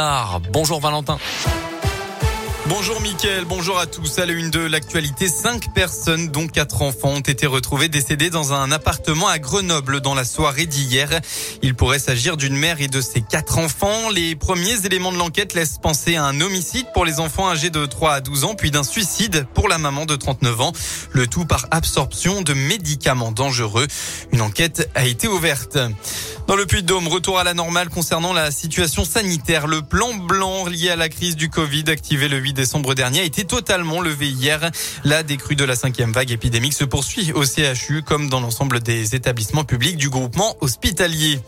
Ah, bonjour Valentin. Bonjour Mickaël, bonjour à tous. À la une de l'actualité, cinq personnes, dont quatre enfants, ont été retrouvées décédées dans un appartement à Grenoble dans la soirée d'hier. Il pourrait s'agir d'une mère et de ses quatre enfants. Les premiers éléments de l'enquête laissent penser à un homicide pour les enfants âgés de 3 à 12 ans, puis d'un suicide pour la maman de 39 ans. Le tout par absorption de médicaments dangereux. Une enquête a été ouverte. Dans le Puy-de-Dôme, retour à la normale concernant la situation sanitaire. Le plan blanc lié à la crise du Covid activé le 8 décembre dernier a été totalement levé hier. La décrue de la cinquième vague épidémique se poursuit au CHU comme dans l'ensemble des établissements publics du groupement hospitalier.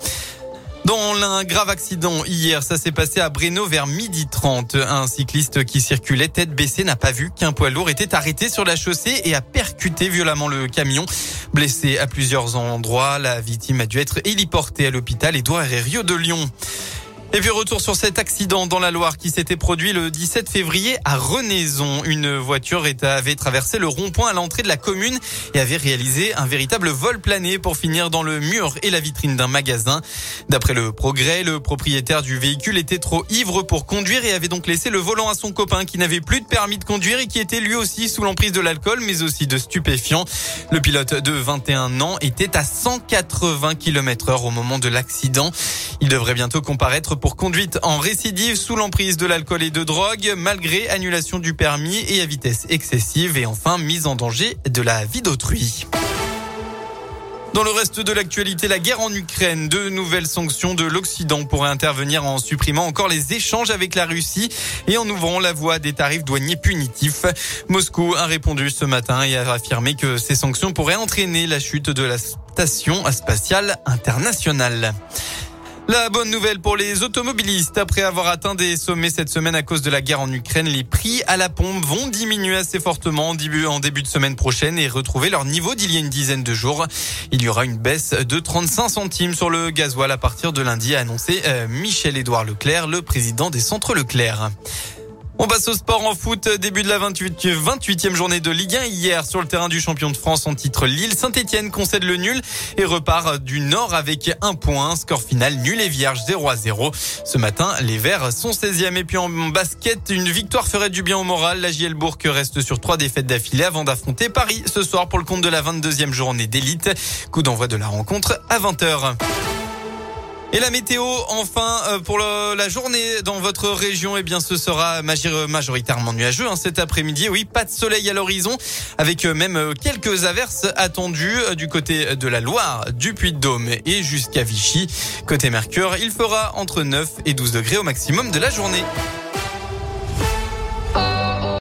Dans un grave accident hier, ça s'est passé à Breno vers midi 30. Un cycliste qui circulait tête baissée n'a pas vu qu'un poids lourd était arrêté sur la chaussée et a percuté violemment le camion. Blessé à plusieurs endroits, la victime a dû être héliportée à l'hôpital Édouard Herriot de Lyon. Et puis retour sur cet accident dans la Loire qui s'était produit le 17 février à Renaison. Une voiture avait traversé le rond-point à l'entrée de la commune et avait réalisé un véritable vol plané pour finir dans le mur et la vitrine d'un magasin. D'après le progrès, le propriétaire du véhicule était trop ivre pour conduire et avait donc laissé le volant à son copain qui n'avait plus de permis de conduire et qui était lui aussi sous l'emprise de l'alcool mais aussi de stupéfiants. Le pilote de 21 ans était à 180 km heure au moment de l'accident. Il devrait bientôt comparaître pour conduite en récidive sous l'emprise de l'alcool et de drogue, malgré annulation du permis et à vitesse excessive et enfin mise en danger de la vie d'autrui. Dans le reste de l'actualité, la guerre en Ukraine, de nouvelles sanctions de l'Occident pourraient intervenir en supprimant encore les échanges avec la Russie et en ouvrant la voie des tarifs douaniers punitifs. Moscou a répondu ce matin et a affirmé que ces sanctions pourraient entraîner la chute de la station spatiale internationale. La bonne nouvelle pour les automobilistes, après avoir atteint des sommets cette semaine à cause de la guerre en Ukraine, les prix à la pompe vont diminuer assez fortement en début, de semaine prochaine et retrouver leur niveau d'il y a une dizaine de jours. Il y aura une baisse de 35 centimes sur le gasoil à partir de lundi, a annoncé euh, Michel-Édouard Leclerc, le président des centres Leclerc. On passe au sport en foot. Début de la 28, 28e journée de Ligue 1 hier sur le terrain du champion de France en titre Lille. Saint-Etienne concède le nul et repart du Nord avec un point. Score final nul et vierge 0 à 0. Ce matin, les Verts sont 16e et puis en basket, une victoire ferait du bien au moral. La JL Bourg reste sur trois défaites d'affilée avant d'affronter Paris ce soir pour le compte de la 22e journée d'élite. Coup d'envoi de la rencontre à 20h. Et la météo, enfin, euh, pour la journée dans votre région, eh bien, ce sera majoritairement nuageux hein, cet après-midi. Oui, pas de soleil à l'horizon, avec euh, même euh, quelques averses attendues du côté de la Loire, du Puy-de-Dôme et jusqu'à Vichy. Côté Mercure, il fera entre 9 et 12 degrés au maximum de la journée.